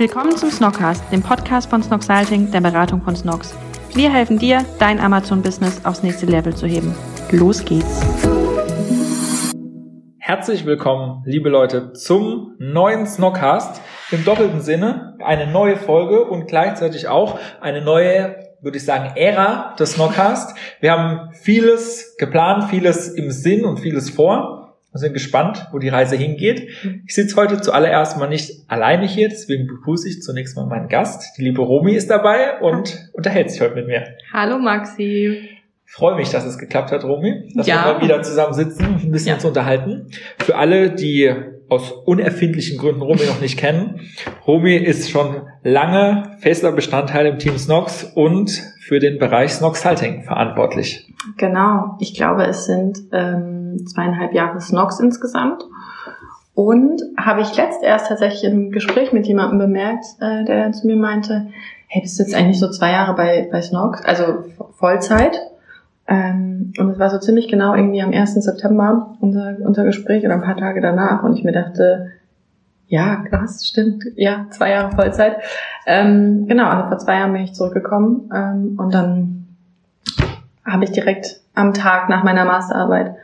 Willkommen zum Snockcast, dem Podcast von Snocksalting, der Beratung von Snocks. Wir helfen dir, dein Amazon-Business aufs nächste Level zu heben. Los geht's! Herzlich willkommen, liebe Leute, zum neuen Snockcast. Im doppelten Sinne eine neue Folge und gleichzeitig auch eine neue, würde ich sagen, Ära des Snockcast. Wir haben vieles geplant, vieles im Sinn und vieles vor. Wir sind gespannt, wo die Reise hingeht. Ich sitze heute zuallererst mal nicht alleine hier, deswegen begrüße ich zunächst mal meinen Gast. Die liebe Romy ist dabei und unterhält sich heute mit mir. Hallo Maxi. Ich freue mich, dass es geklappt hat, Romy, dass Ja. wir mal wieder zusammen sitzen und ein bisschen Ja. uns unterhalten. Für alle, die aus unerfindlichen Gründen Romy noch nicht kennen, Romy ist schon lange fester Bestandteil im Team Snox und für den Bereich Snox Halting verantwortlich. Genau, ich glaube, es sind ähm, zweieinhalb Jahre Snox insgesamt. Und habe ich letzt erst tatsächlich im Gespräch mit jemandem bemerkt, äh, der zu mir meinte, hey, bist du jetzt eigentlich so zwei Jahre bei, bei Snox, also Vollzeit? Ähm, und es war so ziemlich genau irgendwie am 1. September unser, unser Gespräch oder ein paar Tage danach. Und ich mir dachte, ja, krass, stimmt, ja, zwei Jahre Vollzeit. Ähm, genau, also vor zwei Jahren bin ich zurückgekommen ähm, und dann habe ich direkt am Tag nach meiner Masterarbeit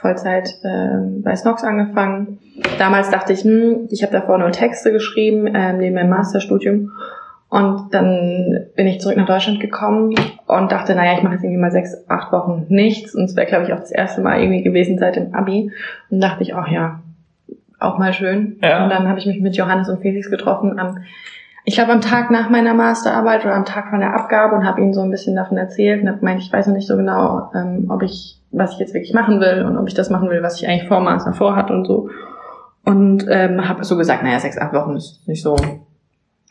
Vollzeit ähm, bei Snox angefangen. Damals dachte ich, hm, ich habe davor nur Texte geschrieben, ähm, neben meinem Masterstudium. Und dann bin ich zurück nach Deutschland gekommen und dachte, naja, ich mache jetzt irgendwie mal sechs, acht Wochen nichts. Und es wäre, glaube ich, auch das erste Mal irgendwie gewesen seit dem Abi. Und dachte ich, ach ja, auch mal schön. Ja. Und dann habe ich mich mit Johannes und Felix getroffen am ich glaube am Tag nach meiner Masterarbeit oder am Tag von der Abgabe und habe ihnen so ein bisschen davon erzählt und habe gemeint, ich weiß noch nicht so genau, ähm, ob ich, was ich jetzt wirklich machen will und ob ich das machen will, was ich eigentlich vor Master vorhat und so. Und ähm, habe so gesagt, naja, sechs, acht Wochen ist nicht so,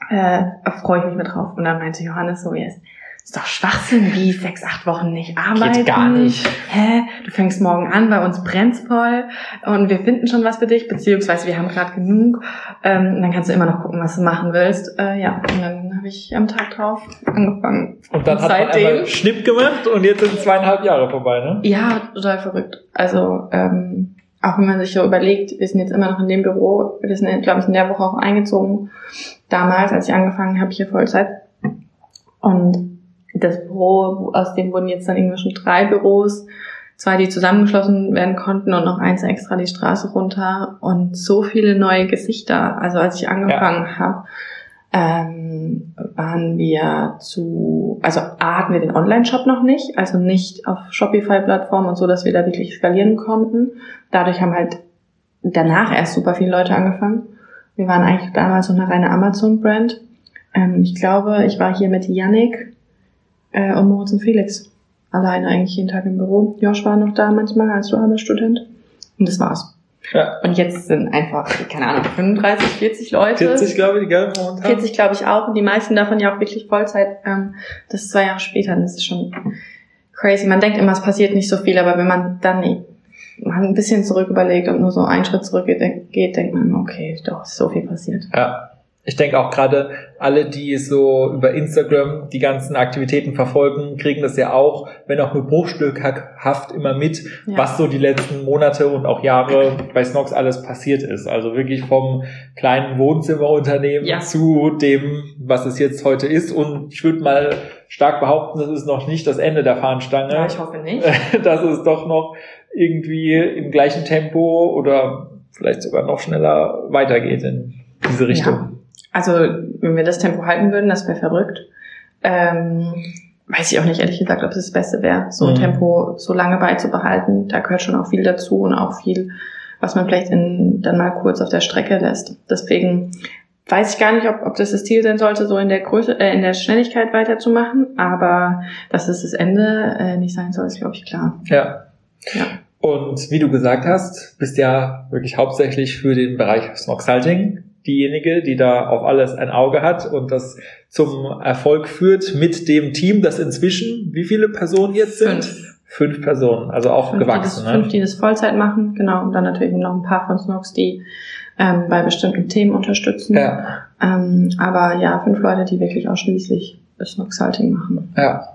äh, freue ich mich mit drauf. Und dann meinte Johannes so, yes, ist doch Schwachsinn, wie sechs, acht Wochen nicht arbeiten. gar nicht. Hä? Du fängst morgen an, bei uns brennt's voll und wir finden schon was für dich, beziehungsweise wir haben gerade genug. Ähm, und dann kannst du immer noch gucken, was du machen willst. Äh, ja, und dann habe ich am Tag drauf angefangen. Und dann hat man Schnipp gemacht und jetzt sind zweieinhalb Jahre vorbei, ne? Ja, total verrückt. Also, ähm, auch wenn man sich so überlegt, wir sind jetzt immer noch in dem Büro, wir sind, glaube ich, in der Woche auch eingezogen. Damals, als ich angefangen habe, hier Vollzeit. Und das Büro, aus dem wurden jetzt dann irgendwie schon drei Büros, zwei, die zusammengeschlossen werden konnten und noch eins extra die Straße runter und so viele neue Gesichter. Also als ich angefangen habe, ähm, waren wir zu, also A hatten wir den Online-Shop noch nicht, also nicht auf Shopify-Plattform und so, dass wir da wirklich skalieren konnten. Dadurch haben halt danach erst super viele Leute angefangen. Wir waren eigentlich damals so eine reine Amazon-Brand. Ähm, ich glaube, ich war hier mit Yannick äh, und Moritz und Felix alleine eigentlich jeden Tag im Büro. Josh war noch da manchmal als dualer Student. Und das war's. Ja. Und jetzt sind einfach, keine Ahnung, 35, 40 Leute. 40, glaube ich, gell, momentan. 40 glaube ich auch. Und die meisten davon ja auch wirklich Vollzeit. Ähm, das ist zwei Jahre später. Das ist schon crazy. Man denkt immer, es passiert nicht so viel, aber wenn man dann mal ein bisschen zurück überlegt und nur so einen Schritt zurück geht, geht, denkt man, okay, doch, ist so viel passiert. Ja. Ich denke auch gerade alle, die so über Instagram die ganzen Aktivitäten verfolgen, kriegen das ja auch, wenn auch nur bruchstückhaft immer mit, Ja. was so die letzten Monate und auch Jahre bei Snox alles passiert ist. Also wirklich vom kleinen Wohnzimmerunternehmen Ja. zu dem, was es jetzt heute ist. Und ich würde mal stark behaupten, das ist noch nicht das Ende der Fahnenstange. Ja, ich hoffe nicht. dass es doch noch irgendwie im gleichen Tempo oder vielleicht sogar noch schneller weitergeht in diese Richtung. Also, wenn wir das Tempo halten würden, das wäre verrückt. Ähm, weiß ich auch nicht, ehrlich gesagt, ob es das Beste wäre, so ein Mhm. Tempo so lange beizubehalten. Da gehört schon auch viel dazu und auch viel, was man vielleicht in, dann mal kurz auf der Strecke lässt. Deswegen weiß ich gar nicht, ob, ob das das Ziel sein sollte, so in der Größe, äh, in der Schnelligkeit weiterzumachen. Aber dass es das Ende äh, nicht sein soll, ist, glaube ich, klar. Ja. Ja. Und wie du gesagt hast, bist ja wirklich hauptsächlich für den Bereich Snoxhalting diejenige, die da auf alles ein Auge hat und das zum Erfolg führt mit dem Team, das inzwischen, wie viele Personen jetzt sind? Fünf. Fünf Personen, also auch fünf, die das, gewachsen. fünf, Ne? die das Vollzeit machen, genau. Und dann natürlich noch ein paar von Snox, die ähm, bei bestimmten Themen unterstützen. Ja, Ähm, aber ja, fünf Leute, die wirklich ausschließlich Snox-Halting machen. ja.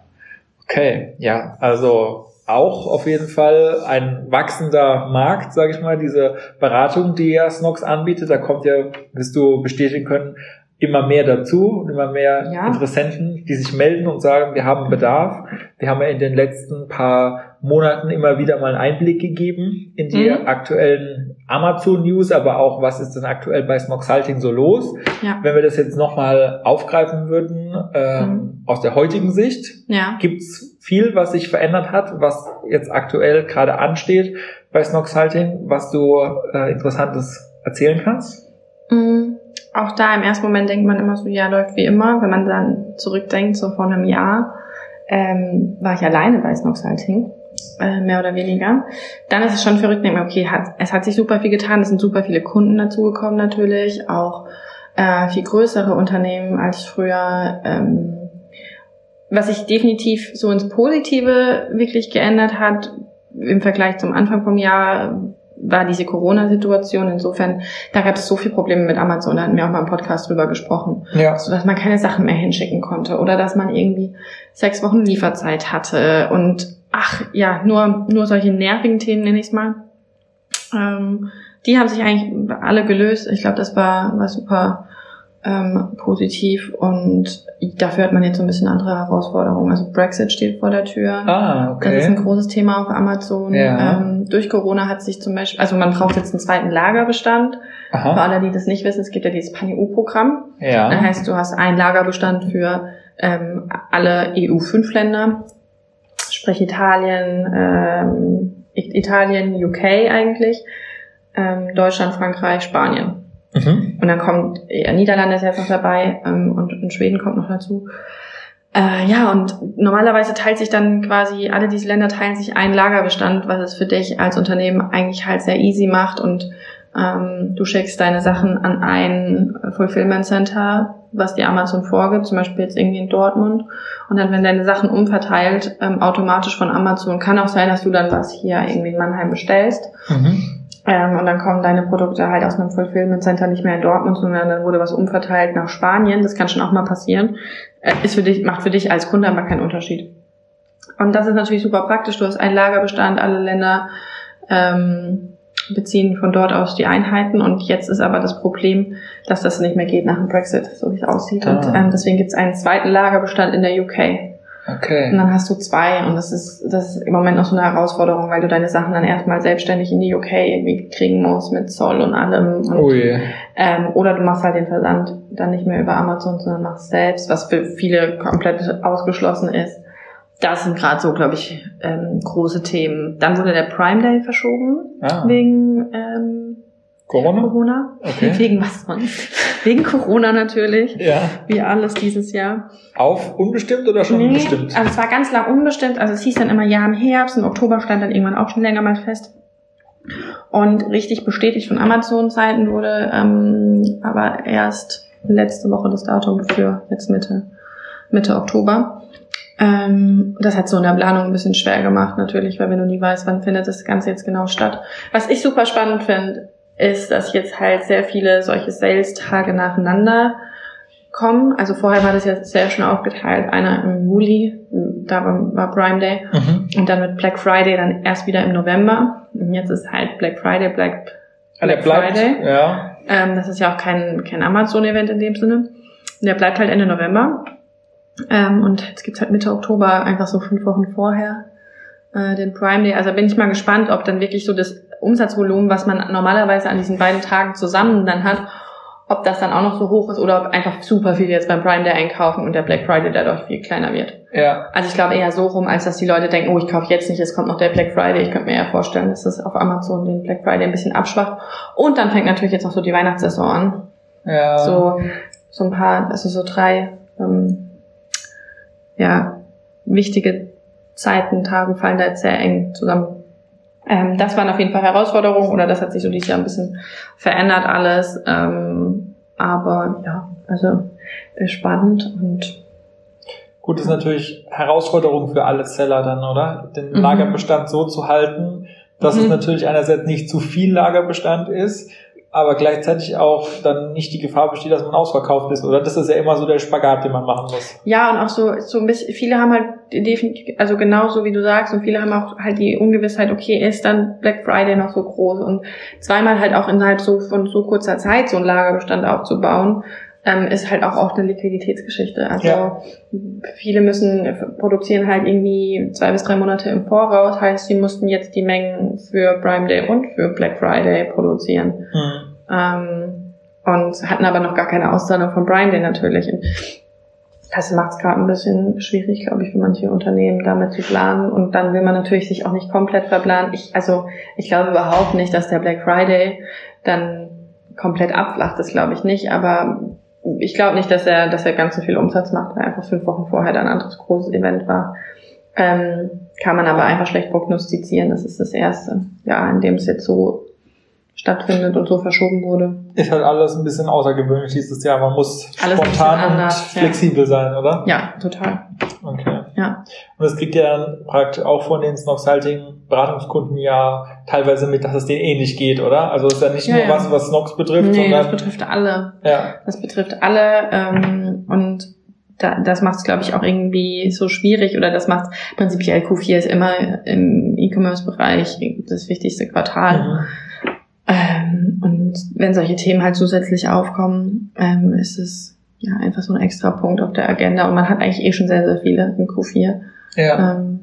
Okay, ja, also auch auf jeden Fall ein wachsender Markt, sage ich mal, diese Beratung, die ja Snox anbietet. Da kommt ja, wirst du bestätigen können, immer mehr dazu und immer mehr Ja. Interessenten, die sich melden und sagen, wir haben Bedarf. Wir haben ja in den letzten paar Monaten immer wieder mal einen Einblick gegeben in die Mhm. aktuellen Amazon-News, aber auch, was ist denn aktuell bei Snoxalting so los? Ja. Wenn wir das jetzt nochmal aufgreifen würden, ähm, Mhm. aus der heutigen Sicht, Ja. gibt's viel, was sich verändert hat, was jetzt aktuell gerade ansteht bei Snoxalting, was du äh, Interessantes erzählen kannst? Auch da im ersten Moment denkt man immer so, ja, läuft wie immer. Wenn man dann zurückdenkt, so vor einem Jahr, ähm, war ich alleine bei Snoxalting, äh, mehr oder weniger. Dann ist es schon verrückt, denkt man, okay, hat, es hat sich super viel getan, es sind super viele Kunden dazugekommen natürlich, auch äh, viel größere Unternehmen als früher. Ähm, was sich definitiv so ins Positive wirklich geändert hat, im Vergleich zum Anfang vom Jahr, war diese Corona-Situation. Insofern, da gab es so viele Probleme mit Amazon, da hatten wir auch mal im Podcast drüber gesprochen, Ja. so dass man keine Sachen mehr hinschicken konnte oder dass man irgendwie sechs Wochen Lieferzeit hatte und ach ja, nur, nur solche nervigen Themen nenne ich es mal. Ähm, die haben sich eigentlich alle gelöst. Ich glaube, das war, war super ähm, positiv und dafür hat man jetzt so ein bisschen andere Herausforderungen. Also Brexit steht vor der Tür. Ah, Das ist ein okay. großes Thema auf Amazon. Ja. Ähm, durch Corona hat sich zum Beispiel, also man braucht jetzt einen zweiten Lagerbestand. Für Aha. alle, die das nicht wissen, es gibt ja dieses Pan-EU-Programm. Das Ja. heißt, du hast einen Lagerbestand für ähm, alle EU-5-Länder, sprich Italien, ähm, Italien, UK eigentlich, ähm, Deutschland, Frankreich, Spanien. Mhm. Und dann kommt, ja, Niederlande ist jetzt noch dabei ähm, und, und Schweden kommt noch dazu. Äh, ja, und normalerweise teilt sich dann quasi, alle diese Länder teilen sich einen Lagerbestand, was es für dich als Unternehmen eigentlich halt sehr easy macht und ähm, du schickst deine Sachen an ein Fulfillment Center, was dir Amazon vorgibt, zum Beispiel jetzt irgendwie in Dortmund. Und dann werden deine Sachen umverteilt, ähm, automatisch von Amazon. Kann auch sein, dass du dann was hier irgendwie in Mannheim bestellst. Mhm. Ähm, und dann kommen deine Produkte halt aus einem Fulfillment Center nicht mehr in Dortmund, sondern dann wurde was umverteilt nach Spanien. Das kann schon auch mal passieren. Äh, ist für dich, macht für dich als Kunde aber keinen Unterschied. Und das ist natürlich super praktisch. Du hast einen Lagerbestand, alle Länder ähm, beziehen von dort aus die Einheiten. Und jetzt ist aber das Problem, dass das nicht mehr geht nach dem Brexit, so wie es aussieht. Und Ah. ähm, deswegen gibt es einen zweiten Lagerbestand in der UK. Und Okay. dann hast du zwei und das ist, das ist im Moment noch so eine Herausforderung, weil du deine Sachen dann erstmal selbstständig in die UK irgendwie kriegen musst mit Zoll und allem. Und, Ui. ähm, oder du machst halt den Versand dann nicht mehr über Amazon, sondern machst selbst, was für viele komplett ausgeschlossen ist. Das sind gerade so, glaube ich, ähm, große Themen. Dann wurde der Prime Day verschoben Ah. wegen ähm, Corona? Corona. Okay. Wegen was sonst? Wegen Corona natürlich. Ja. Wie alles dieses Jahr. Auf unbestimmt oder schon bestimmt? also es war ganz lang unbestimmt. Also es hieß dann immer ja im Herbst, im Oktober stand dann irgendwann auch schon länger mal fest. Und richtig bestätigt von Amazon-Seiten wurde ähm, aber erst letzte Woche das Datum für jetzt Mitte, Mitte Oktober. Ähm, das hat so in der Planung ein bisschen schwer gemacht natürlich, weil wenn du nie weißt, wann findet das Ganze jetzt genau statt. Was ich super spannend finde, ist, dass jetzt halt sehr viele solche Sales-Tage nacheinander kommen. Also vorher war das ja sehr schön aufgeteilt. Einer im Juli, da war, Prime Day. Mhm. Und dann mit Black Friday dann erst wieder im November. Und jetzt ist halt Black Friday, Black, Ah, der Black bleibt. Friday. Ja. Ähm, das ist ja auch kein, kein Amazon-Event in dem Sinne. Der bleibt halt Ende November. Ähm, und jetzt gibt's halt Mitte Oktober, einfach so fünf Wochen vorher, äh, den Prime Day. Also bin ich mal gespannt, ob dann wirklich so das Umsatzvolumen, was man normalerweise an diesen beiden Tagen zusammen dann hat, ob das dann auch noch so hoch ist oder ob einfach super viele jetzt beim Prime Day einkaufen und der Black Friday dadurch viel kleiner wird. Ja. Also ich glaube eher so rum, als dass die Leute denken, oh, ich kaufe jetzt nicht, es kommt noch der Black Friday. Ich könnte mir eher vorstellen, dass das auf Amazon den Black Friday ein bisschen abschwacht. Und dann fängt natürlich jetzt noch so die Weihnachtssaison an. Ja. So, so ein paar, also so drei, ähm, ja, wichtige Zeiten, Tagen fallen da jetzt sehr eng zusammen. Ähm, das waren auf jeden Fall Herausforderungen oder das hat sich so dieses Jahr ein bisschen verändert alles. Ähm, aber ja, also äh, spannend und Gut, ist natürlich Herausforderung für alle Seller dann, oder? Den Mhm. Lagerbestand so zu halten, dass Mhm. es natürlich einerseits nicht zu viel Lagerbestand ist, aber gleichzeitig auch dann nicht die Gefahr besteht, dass man ausverkauft ist, oder? Das ist ja immer so der Spagat, den man machen muss. Ja, und auch so, so ein bisschen, viele haben halt definitiv, also genauso wie du sagst, und viele haben auch halt die Ungewissheit, okay, ist dann Black Friday noch so groß und zweimal halt auch innerhalb so von so kurzer Zeit so einen Lagerbestand aufzubauen, ähm, ist halt auch oft eine Liquiditätsgeschichte. Also Ja. viele müssen produzieren halt irgendwie zwei bis drei Monate im Voraus, heißt, sie mussten jetzt die Mengen für Prime Day und für Black Friday produzieren. Mhm. Ähm, und hatten aber noch gar keine Auszahlung von Prime Day natürlich. Und das macht es gerade ein bisschen schwierig, glaube ich, für manche Unternehmen damit zu planen. Und dann will man natürlich sich auch nicht komplett verplanen. Ich, also ich glaube überhaupt nicht, dass der Black Friday dann komplett abflacht. Das glaube ich nicht. Aber ich glaube nicht, dass er, dass er ganz so viel Umsatz macht, weil einfach fünf Wochen vorher dann ein anderes großes Event war. Ähm, kann man aber einfach schlecht prognostizieren. Das ist das erste Jahr, in dem es jetzt so stattfindet und so verschoben wurde. Ist halt alles ein bisschen außergewöhnlich dieses Jahr. Man muss Alles spontan bisschen und anders, ja. flexibel sein, oder? Ja, total. Okay. Ja. Und das kriegt ihr dann praktisch auch von den Snox-Halting Beratungskunden ja teilweise mit, dass es denen ähnlich geht, oder? Also es ist ja nicht Ja, nur ja. was, was Snox betrifft, Nee, das sondern betrifft alle. ja, Das betrifft alle ähm, und da, das macht es, glaube ich, auch irgendwie so schwierig oder das macht prinzipiell Q4 ist immer im E-Commerce-Bereich das wichtigste Quartal. mhm. Ähm, und wenn solche Themen halt zusätzlich aufkommen, ähm, ist es ja einfach so ein extra Punkt auf der Agenda und man hat eigentlich eh schon sehr, sehr viele im Q4. ja, Ähm,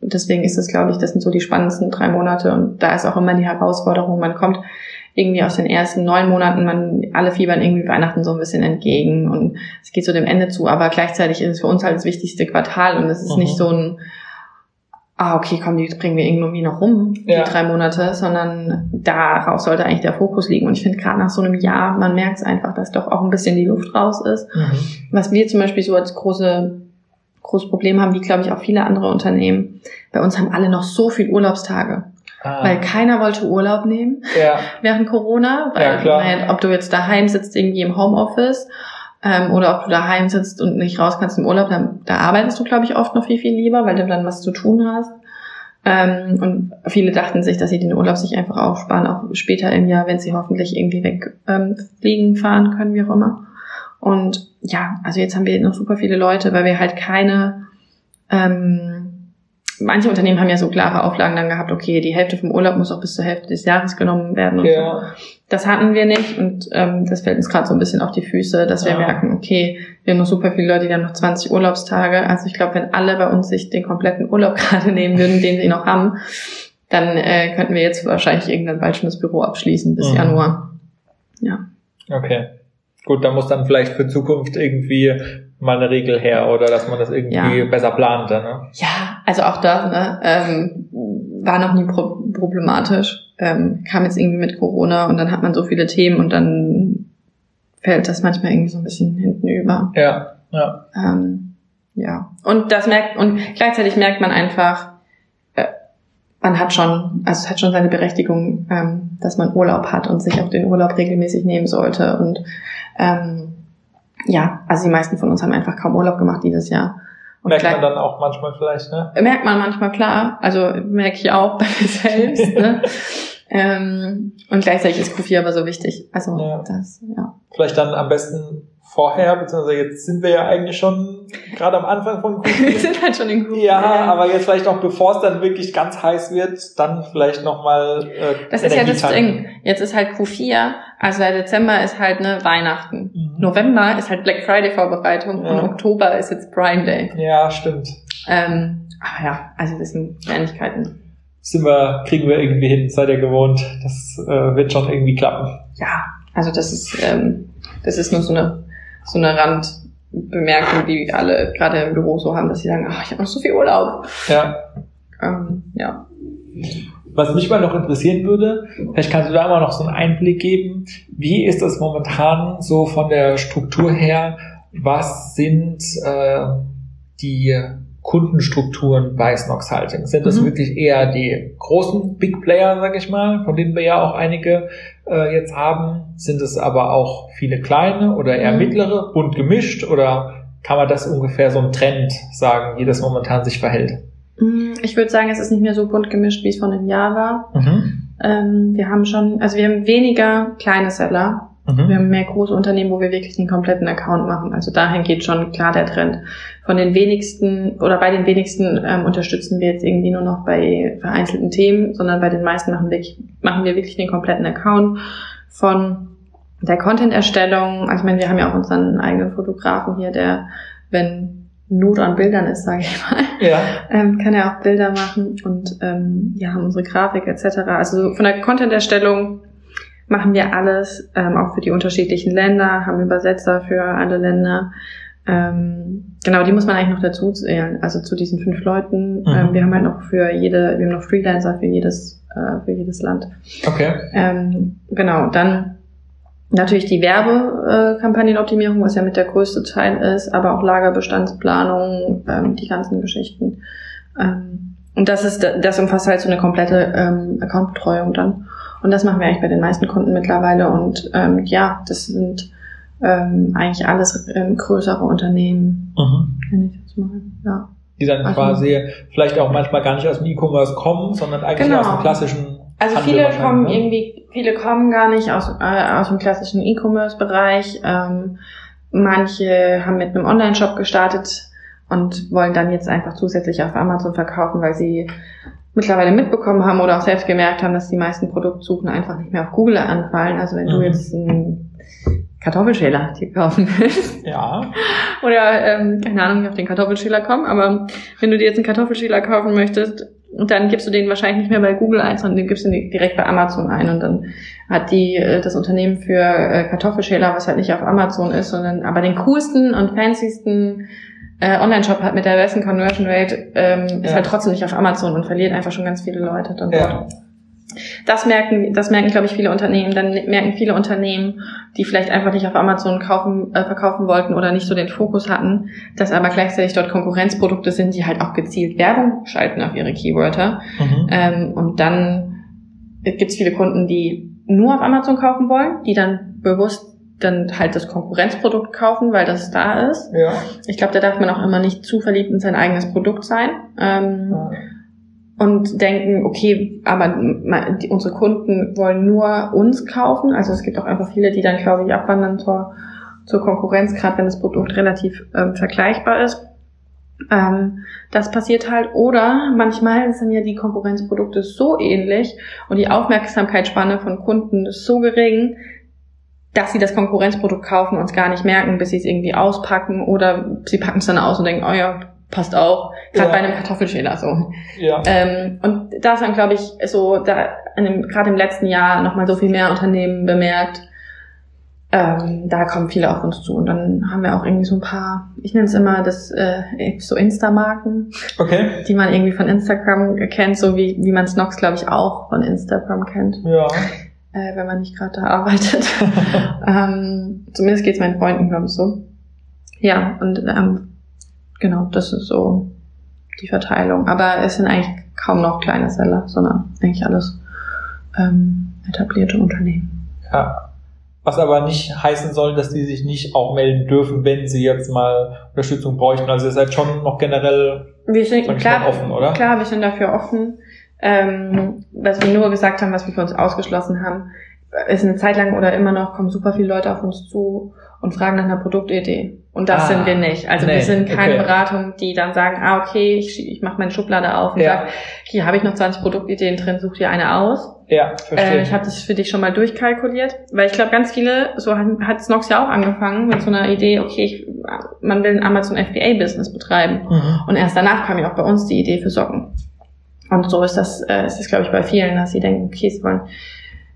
deswegen ist es, glaube ich, das sind so die spannendsten drei Monate und da ist auch immer die Herausforderung, man kommt irgendwie aus den ersten neun Monaten, man alle fiebern irgendwie Weihnachten so ein bisschen entgegen und es geht so dem Ende zu, aber gleichzeitig ist es für uns halt das wichtigste Quartal und es ist Mhm. nicht so ein ah, okay, komm, die bringen wir irgendwie noch rum, Ja. die drei Monate, sondern darauf sollte eigentlich der Fokus liegen. Und ich finde gerade nach so einem Jahr, man merkt es einfach, dass doch auch ein bisschen die Luft raus ist. mhm. Was wir zum Beispiel so als große, großes Problem haben, wie glaube ich auch viele andere Unternehmen, bei uns haben alle noch so viel Urlaubstage, Ah, weil keiner wollte Urlaub nehmen ja, während Corona, weil Ja, klar. weil ob du jetzt daheim sitzt irgendwie im Homeoffice ähm, oder ob du daheim sitzt und nicht raus kannst im Urlaub, dann, da arbeitest du glaube ich oft noch viel viel lieber, weil du dann was zu tun hast. Ähm, und viele dachten sich, dass sie den Urlaub sich einfach aufsparen, auch später im Jahr, wenn sie hoffentlich irgendwie weg ähm, fahren können, wie auch immer. Und ja, also jetzt haben wir noch super viele Leute, weil wir halt keine, ähm, manche Unternehmen haben ja so klare Auflagen dann gehabt, okay, die Hälfte vom Urlaub muss auch bis zur Hälfte des Jahres genommen werden und so. ja, Das hatten wir nicht und ähm, das fällt uns gerade so ein bisschen auf die Füße, dass wir Ja. merken, okay, wir haben noch super viele Leute, die haben noch 20 Urlaubstage. Also ich glaube, wenn alle bei uns sich den kompletten Urlaub gerade nehmen würden, den sie noch haben, dann äh, könnten wir jetzt wahrscheinlich irgendwann bald schon das Büro abschließen bis Mhm. Januar. Ja. okay. Gut, da muss dann vielleicht für Zukunft irgendwie mal eine Regel her oder dass man das irgendwie Ja. besser plant, ne? Ja, also auch das ne, ähm, war noch nie pro problematisch. Ähm, kam jetzt irgendwie mit Corona und dann hat man so viele Themen und dann fällt das manchmal irgendwie so ein bisschen hinten über. Ja, ja, Ähm, ja. Und das merkt, und gleichzeitig merkt man einfach, äh, man hat schon, also es hat schon seine Berechtigung, ähm, dass man Urlaub hat und sich auch den Urlaub regelmäßig nehmen sollte. Und ähm, ja, also die meisten von uns haben einfach kaum Urlaub gemacht dieses Jahr. Und merkt gleich- man dann auch manchmal vielleicht, ne? merkt man manchmal klar, also merke ich auch bei mir selbst. ne? ähm, und gleichzeitig ist Q4 aber so wichtig. Also Ja. das, ja. Vielleicht dann am besten vorher, beziehungsweise jetzt sind wir ja eigentlich schon gerade am Anfang von Wir Q4. sind halt schon in Q4. Ja, aber jetzt vielleicht auch, bevor es dann wirklich ganz heiß wird, dann vielleicht nochmal äh, Das ist ja das. Ding. Jetzt ist halt Q4, also der Dezember ist halt ne Weihnachten. Mhm. November ist halt Black Friday Vorbereitung Ja. und Oktober ist jetzt Prime Day. Ja, stimmt. Ähm, aber ja, also das sind Kleinigkeiten. Sind wir, kriegen wir irgendwie hin, seid ihr gewohnt. Das äh, wird schon irgendwie klappen. Ja, also das ist, ähm, das ist nur so eine, so eine Randbemerkung, die alle gerade im Büro so haben, dass sie sagen, ach, ich habe noch so viel Urlaub. Ja. Ähm, ja. Was mich mal noch interessieren würde, vielleicht kannst du da mal noch so einen Einblick geben. Wie ist das momentan so von der Struktur her? Was sind äh, die Kundenstrukturen bei Snox Halting? Sind das Mhm. wirklich eher die großen Big Player, sag ich mal, von denen wir ja auch einige äh, jetzt haben? Sind es aber auch viele kleine oder eher Mhm. mittlere, bunt gemischt? Oder kann man das ungefähr so ein Trend sagen, wie das momentan sich verhält? Mm, Ich würde sagen, es ist nicht mehr so bunt gemischt, wie es vor einem Jahr war. Mhm. Ähm, wir haben schon, also wir haben weniger kleine Seller. Mhm. Wir haben mehr große Unternehmen, wo wir wirklich den kompletten Account machen. Also dahin geht schon klar der Trend. Von den wenigsten oder bei den wenigsten ähm, unterstützen wir jetzt irgendwie nur noch bei vereinzelten Themen, sondern bei den meisten machen, wirklich, machen wir wirklich den kompletten Account von der Content-Erstellung, also ich meine, wir haben ja auch unseren eigenen Fotografen hier, der, wenn Not an Bildern ist, sage ich mal, Ja. ähm, kann er auch Bilder machen und ähm, ja, haben unsere Grafik etc. Also von der Content-Erstellung machen wir alles, ähm, auch für die unterschiedlichen Länder, haben Übersetzer für alle Länder. Ähm, genau, die muss man eigentlich noch dazu zählen. Also zu diesen fünf Leuten. Mhm. Ähm, wir haben halt noch für jede, wir haben noch Freelancer für jedes, äh, für jedes Land. Okay. Ähm, genau, dann natürlich die Werbekampagnenoptimierung, was ja mit der größte Teil ist, aber auch Lagerbestandsplanung, ähm, die ganzen Geschichten. Ähm, und das ist, das umfasst halt so eine komplette ähm, Accountbetreuung dann. Und das machen wir eigentlich bei den meisten Kunden mittlerweile. Und ähm, ja, das sind ähm, eigentlich alles ähm, größere Unternehmen, Mhm. wenn ich jetzt mal, ja. Die dann Also- quasi vielleicht auch manchmal gar nicht aus dem E-Commerce kommen, sondern eigentlich Genau. aus dem klassischen Also Handel viele kommen ne? irgendwie, viele kommen gar nicht aus, äh, aus dem klassischen E-Commerce-Bereich. Ähm, manche haben mit einem Online-Shop gestartet und wollen dann jetzt einfach zusätzlich auf Amazon verkaufen, weil sie mittlerweile mitbekommen haben oder auch selbst gemerkt haben, dass die meisten Produktsuchen einfach nicht mehr auf Google anfallen. Also wenn du Mhm. jetzt einen Kartoffelschäler dir kaufen willst, Ja. oder ähm, keine Ahnung, wie auf den Kartoffelschäler komme, aber wenn du dir jetzt einen Kartoffelschäler kaufen möchtest, dann gibst du den wahrscheinlich nicht mehr bei Google ein, sondern den gibst du direkt bei Amazon ein und dann hat die äh, das Unternehmen für äh, Kartoffelschäler, was halt nicht auf Amazon ist, sondern aber den coolsten und fancysten äh, Online-Shop hat mit der besten Conversion Rate, ähm, ist Ja. halt trotzdem nicht auf Amazon und verliert einfach schon ganz viele Leute dann dort. Ja. Das merken, das merken, glaube ich, viele Unternehmen. Dann merken viele Unternehmen, die vielleicht einfach nicht auf Amazon kaufen, äh, verkaufen wollten oder nicht so den Fokus hatten, dass aber gleichzeitig dort Konkurrenzprodukte sind, die halt auch gezielt Werbung schalten auf ihre Keywörter. Mhm. Ähm, und dann gibt es viele Kunden, die nur auf Amazon kaufen wollen, die dann bewusst dann halt das Konkurrenzprodukt kaufen, weil das da ist. Ja. Ich glaube, da darf man auch immer nicht zu verliebt in sein eigenes Produkt sein. Ähm, Ja. und denken, okay, aber die, unsere Kunden wollen nur uns kaufen. Also es gibt auch einfach viele, die dann, glaube ich, abwandern zur, zur Konkurrenz, gerade wenn das Produkt relativ ähm, vergleichbar ist. Ähm, das passiert halt. Oder manchmal sind ja die Konkurrenzprodukte so ähnlich und die Aufmerksamkeitsspanne von Kunden ist so gering, dass sie das Konkurrenzprodukt kaufen und es gar nicht merken, bis sie es irgendwie auspacken oder sie packen es dann aus und denken, oh ja, passt auch. Gerade Ja. bei einem Kartoffelschäler so. Ja. Ähm, und das haben, glaube ich, so da gerade im letzten Jahr nochmal so viel mehr Unternehmen bemerkt. Ähm, da kommen viele auf uns zu. Und dann haben wir auch irgendwie so ein paar, ich nenne es immer das äh, so Insta-Marken, Okay. die man irgendwie von Instagram kennt, so wie, wie man Snox, glaube ich, auch von Instagram kennt, Ja. Äh, wenn man nicht gerade da arbeitet. ähm, zumindest geht es meinen Freunden, glaube ich, so. Ja, und ähm, genau, das ist so die Verteilung. Aber es sind eigentlich kaum noch kleine Seller, sondern eigentlich alles ähm, etablierte Unternehmen. Ja. Was aber nicht heißen soll, dass die sich nicht auch melden dürfen, wenn sie jetzt mal Unterstützung bräuchten. Also ihr seid schon noch generell Wir sind klar, offen, oder? klar, wir sind dafür offen. Ähm, was wir nur gesagt haben, was wir für uns ausgeschlossen haben, ist eine Zeit lang oder immer noch kommen super viele Leute auf uns zu und fragen nach einer Produktidee. Und das Ah, sind wir nicht. Also nee, wir sind keine okay. Beratung, die dann sagen, ah, okay, ich, ich mache meine Schublade auf und Ja. sage, hier habe ich noch 20 Produktideen drin, such dir eine aus. Ja, verstehe. Äh, ich habe das für dich schon mal durchkalkuliert, weil ich glaube, ganz viele, so hat, hat Snox ja auch angefangen mit so einer Idee, okay, ich, man will ein Amazon FBA-Business betreiben. mhm. Und erst danach kam ja auch bei uns die Idee für Socken. Und so ist das, äh, ist das glaube ich, bei vielen, dass sie denken, okay, sie wollen,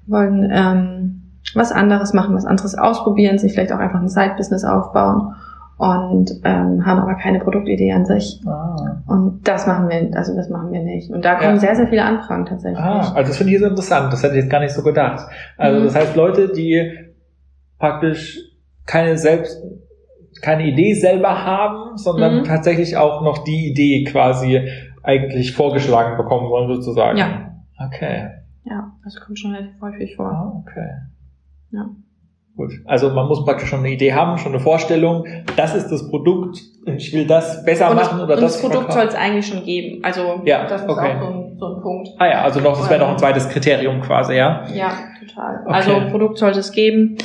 wollen ähm, was anderes machen, was anderes ausprobieren, sich vielleicht auch einfach ein Side-Business aufbauen und ähm, haben aber keine Produktidee an sich. Ah. Und das machen wir, also das machen wir nicht. Und da kommen Ja. sehr, sehr viele Anfragen tatsächlich. Ah, also das finde ich jetzt interessant. Das hätte ich jetzt gar nicht so gedacht. Also Mhm. das heißt, Leute, die praktisch keine selbst keine Idee selber haben, sondern Mhm. tatsächlich auch noch die Idee quasi eigentlich vorgeschlagen bekommen wollen, sozusagen. Ja. Okay. Ja, das kommt schon relativ häufig vor. Ah, okay. Ja. Gut. Also man muss praktisch schon eine Idee haben, schon eine Vorstellung. Das ist das Produkt. Ich will das besser Und, machen oder und das das Produkt soll es eigentlich schon geben. Also Ja, das ist okay. auch so ein, so ein Punkt. Ah ja, also noch, das wäre noch ein zweites Kriterium quasi, ja. Ja, total. Okay. Also Produkt sollte es geben.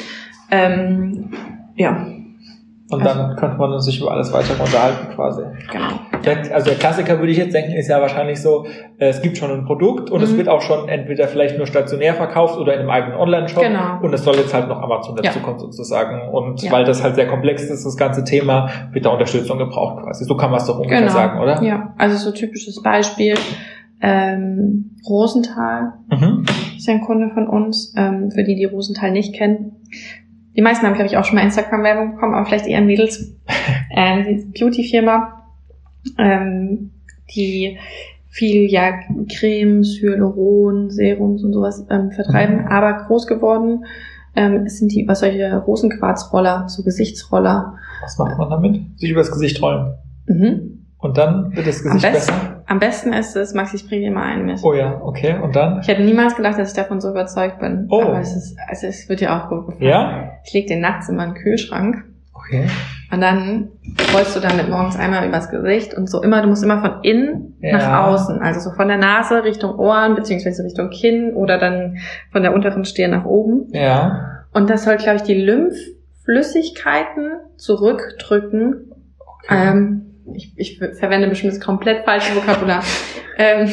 Ähm, ja. Und Also- dann könnte man sich über alles weitere unterhalten quasi. Genau. Der, also der Klassiker würde ich jetzt denken, ist ja wahrscheinlich so, äh, es gibt schon ein Produkt und es Mhm. wird auch schon entweder vielleicht nur stationär verkauft oder in einem eigenen Online-Shop Genau. und es soll jetzt halt noch Amazon Ja. dazukommen sozusagen. Und Ja. weil das halt sehr komplex ist, das ganze Thema, wird da Unterstützung gebraucht quasi. So kann man es doch ungefähr Genau. sagen, oder? Ja, also so typisches Beispiel. Ähm, Rosenthal Mhm. ist ja ein Kunde von uns, ähm, für die, die Rosenthal nicht kennen. Die meisten haben, glaube ich, auch schon mal Instagram-Werbung bekommen, aber vielleicht eher Mädels. ähm, die Beauty-Firma, ähm, die viel ja Cremes, Hyaluron, Serums und sowas ähm, vertreiben, Mhm. aber groß geworden ähm, sind die was solche Rosenquarzroller, so Gesichtsroller. Was macht man damit? Sich übers Gesicht rollen. Mhm. Und dann wird das Gesicht besser. Am besten ist es, Maxi, ich bringe dir mal einen mit. Oh ja, okay. Und dann? Ich hätte niemals gedacht, dass ich davon so überzeugt bin. Oh. Aber es ist, also es wird dir auch gut gefallen. Ja? Ich leg den nachts in meinen Kühlschrank Okay. und dann rollst du damit morgens einmal übers Gesicht und so immer, du musst immer von innen Ja. nach außen. Also so von der Nase Richtung Ohren, beziehungsweise Richtung Kinn oder dann von der unteren Stirn nach oben. Ja. Und das soll, glaube ich, die Lymphflüssigkeiten zurückdrücken. Ähm, ich, ich verwende bestimmt das komplett falsche Vokabular. ähm,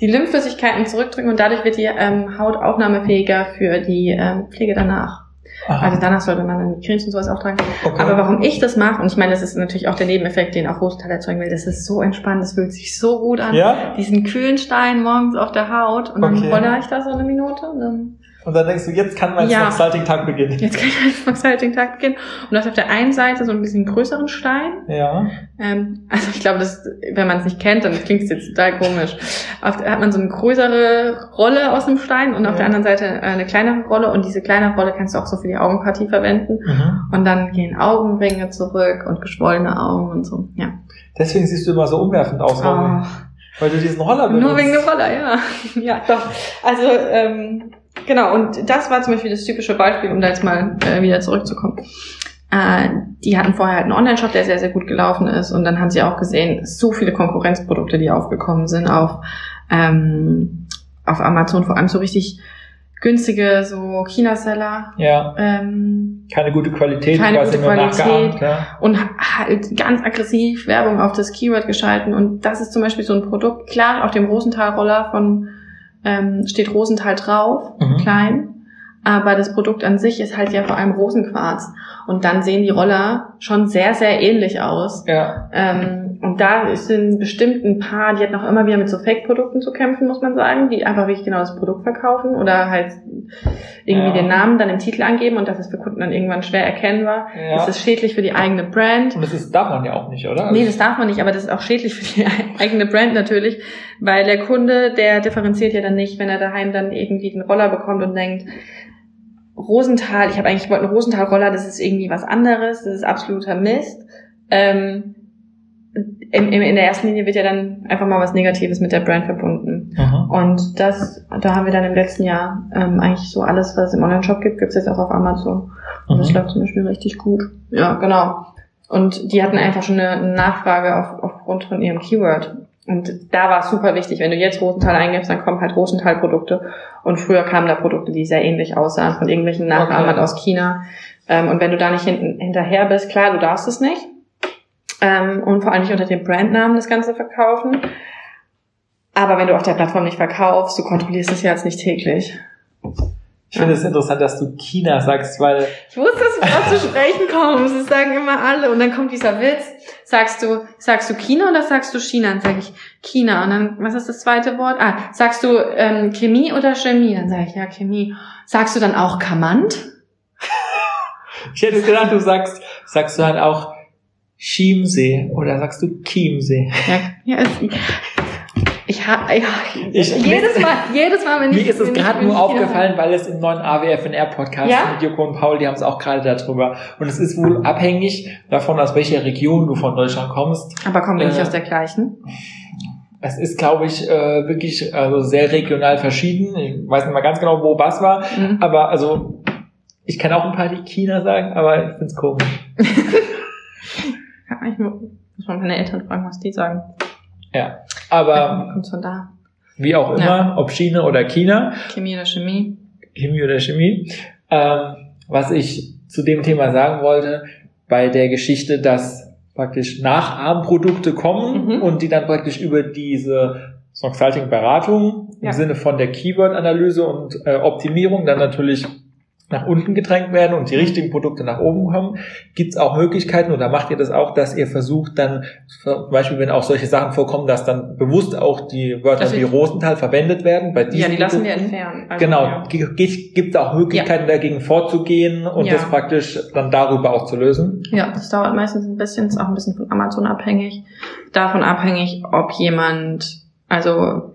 die Lymphflüssigkeiten zurückdrücken und dadurch wird die ähm, Haut aufnahmefähiger für die ähm, Pflege danach. Aha. Also danach sollte man dann die Cremes und sowas auch tragen. okay. Aber warum ich das mache, und ich meine, das ist natürlich auch der Nebeneffekt, den auch Rosenthal erzeugen will, das ist so entspannt, das fühlt sich so gut an. Ja? Diesen kühlen Stein morgens auf der Haut und dann Okay. roller ich da so eine Minute und dann Und dann denkst du, jetzt kann mein Ja. Consulting-Tag beginnen. Jetzt kann ich als Consulting-Tag beginnen. Und du hast auf der einen Seite so ein bisschen größeren Stein. Ja. Ähm, also ich glaube, das, wenn man es nicht kennt, dann klingt es jetzt total komisch. Auf, hat man so eine größere Rolle aus dem Stein und auf Ja. der anderen Seite äh, eine kleinere Rolle. Und diese kleinere Rolle kannst du auch so die Augenpartie verwenden. Mhm. Und dann gehen Augenringe zurück und geschwollene Augen und so. Ja. Deswegen siehst du immer so umwerfend aus. Oh. Weil du diesen Roller benutzt. Nur wegen dem Roller, ja. Ja, doch. Also, ähm, genau, und das war zum Beispiel das typische Beispiel, um da jetzt mal äh, wieder zurückzukommen. Äh, die hatten vorher halt einen Online-Shop, der sehr, sehr gut gelaufen ist. Und dann haben sie auch gesehen, so viele Konkurrenzprodukte, die aufgekommen sind auf, ähm, auf Amazon, vor allem so richtig günstige, so China-Seller. Ja. Ähm, Keine gute Qualität, Keine quasi gute nur Qualität. Ja. und halt ganz aggressiv Werbung auf das Keyword geschalten. Und das ist zum Beispiel so ein Produkt. Klar, auf dem Rosenthal-Roller von ähm, steht Rosenthal drauf, Mhm. klein. Aber das Produkt an sich ist halt ja vor allem Rosenquarz. Und dann sehen die Roller schon sehr, sehr ähnlich aus. ja. Ähm, und da sind bestimmt ein paar, die hatten auch immer wieder mit so Fake-Produkten zu kämpfen, muss man sagen, die einfach wirklich genau das Produkt verkaufen oder halt irgendwie Ja. den Namen dann im Titel angeben und das ist für Kunden dann irgendwann schwer erkennbar. Ja. Das ist schädlich für die eigene Brand. Und das ist, darf man ja auch nicht, oder? Nee, das darf man nicht, aber das ist auch schädlich für die eigene Brand natürlich, weil der Kunde, der differenziert ja dann nicht, wenn er daheim dann irgendwie den Roller bekommt und denkt, Rosenthal, ich habe eigentlich ich wollte einen Rosenthal-Roller, das ist irgendwie was anderes, das ist absoluter Mist. Ähm, in, in in der ersten Linie wird ja dann einfach mal was Negatives mit der Brand verbunden. Mhm. Und das, da haben wir dann im letzten Jahr ähm, eigentlich so alles, was es im Online-Shop gibt, gibt's jetzt auch auf Amazon. Und das Mhm. läuft zum Beispiel richtig gut. Ja, genau. Und die hatten einfach schon eine Nachfrage auf, aufgrund von ihrem Keyword. Und da war es super wichtig, wenn du jetzt Rosenthal eingibst, dann kommen halt Rosenthal-Produkte. Und früher kamen da Produkte, die sehr ähnlich aussahen, von irgendwelchen Nachahmern Okay. aus China. Ähm, und wenn du da nicht hinten, hinterher bist, klar, du darfst es nicht. Ähm, und vor allem nicht unter dem Brandnamen das Ganze verkaufen. Aber wenn du auf der Plattform nicht verkaufst, du kontrollierst es ja jetzt nicht täglich. Ich finde es interessant, dass du China sagst, weil Ich wusste, dass du gerade zu sprechen kommst. Das sagen immer alle. Und dann kommt dieser Witz. Sagst du, sagst du China oder sagst du China? Dann sage ich China. Und dann, was ist das zweite Wort? Ah, sagst du ähm, Chemie oder Chemie? Dann sage ich ja Chemie. Sagst du dann auch Kamant? ich hätte gedacht, du sagst, sagst du dann auch Chiemsee oder sagst du Chiemsee? Ja, ja ich habe ja, jedes Mal, jedes Mal, wenn ich Mir ist es gerade nur aufgefallen, weil es im neuen AWFNR-Podcast Ja? mit Joko und Paul, die haben es auch gerade darüber. Und es ist wohl abhängig davon, aus welcher Region du von Deutschland kommst. Aber kommen wir nicht Äh, aus der gleichen? Es ist, glaube ich, äh, wirklich also sehr regional verschieden. Ich weiß nicht mal ganz genau, wo was war. Mhm. Aber also, ich kann auch ein paar, die China sagen, aber ich find's komisch. Ja, ich mu- muss man meine Eltern fragen, was die sagen. Ja. Aber Kommt von da. wie auch immer, Ja. ob China oder China, Chemie oder Chemie? Chemie oder Chemie, ähm, was ich zu dem Thema sagen wollte, bei der Geschichte, dass praktisch Nachahmprodukte kommen Mhm. und die dann praktisch über diese Snoxalting-Beratung im Ja. Sinne von der Keyword-Analyse und äh, Optimierung dann natürlich nach unten gedrängt werden und die richtigen Produkte nach oben kommen. Gibt es auch Möglichkeiten oder macht ihr das auch, dass ihr versucht dann, zum Beispiel wenn auch solche Sachen vorkommen, dass dann bewusst auch die Wörter Das wie Rosenthal verwendet werden bei diesen Ja, die lassen wir entfernen. Also, Genau, Ja. gibt es auch Möglichkeiten dagegen vorzugehen und Ja. das praktisch dann darüber auch zu lösen? Ja, das dauert meistens ein bisschen, ist auch ein bisschen von Amazon abhängig. Davon abhängig, ob jemand, also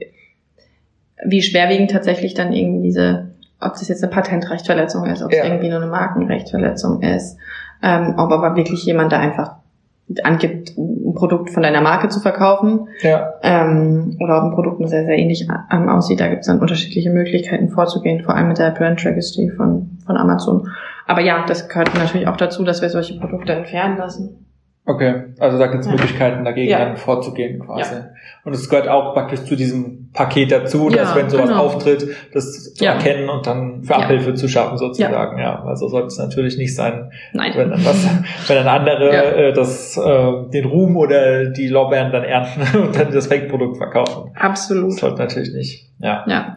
wie schwerwiegend tatsächlich dann irgendwie diese, ob das jetzt eine Patentrechtverletzung ist, ob es Ja. irgendwie nur eine Markenrechtverletzung ist, ähm, ob aber wirklich jemand da einfach angibt, ein Produkt von deiner Marke zu verkaufen Ja, ähm, oder ob ein Produkt nur sehr, sehr ähnlich ähm, aussieht. Da gibt es dann unterschiedliche Möglichkeiten vorzugehen, vor allem mit der Brand Registry von, von Amazon. Aber ja, das gehört natürlich auch dazu, dass wir solche Produkte entfernen lassen. okay. Also da gibt es Ja. Möglichkeiten dagegen Ja. dann vorzugehen quasi. Und es gehört auch praktisch zu diesem Paket dazu, dass Ja, wenn sowas genau. auftritt, das zu Ja. erkennen und dann für Ja. Abhilfe zu schaffen sozusagen. Ja, also sollte es natürlich nicht sein, Nein. wenn dann was, wenn dann andere Ja. äh, das, äh, den Ruhm oder die Lorbeeren dann ernten und dann das Fake-Produkt verkaufen. Das Absolut. sollte natürlich nicht. Ja. Ja.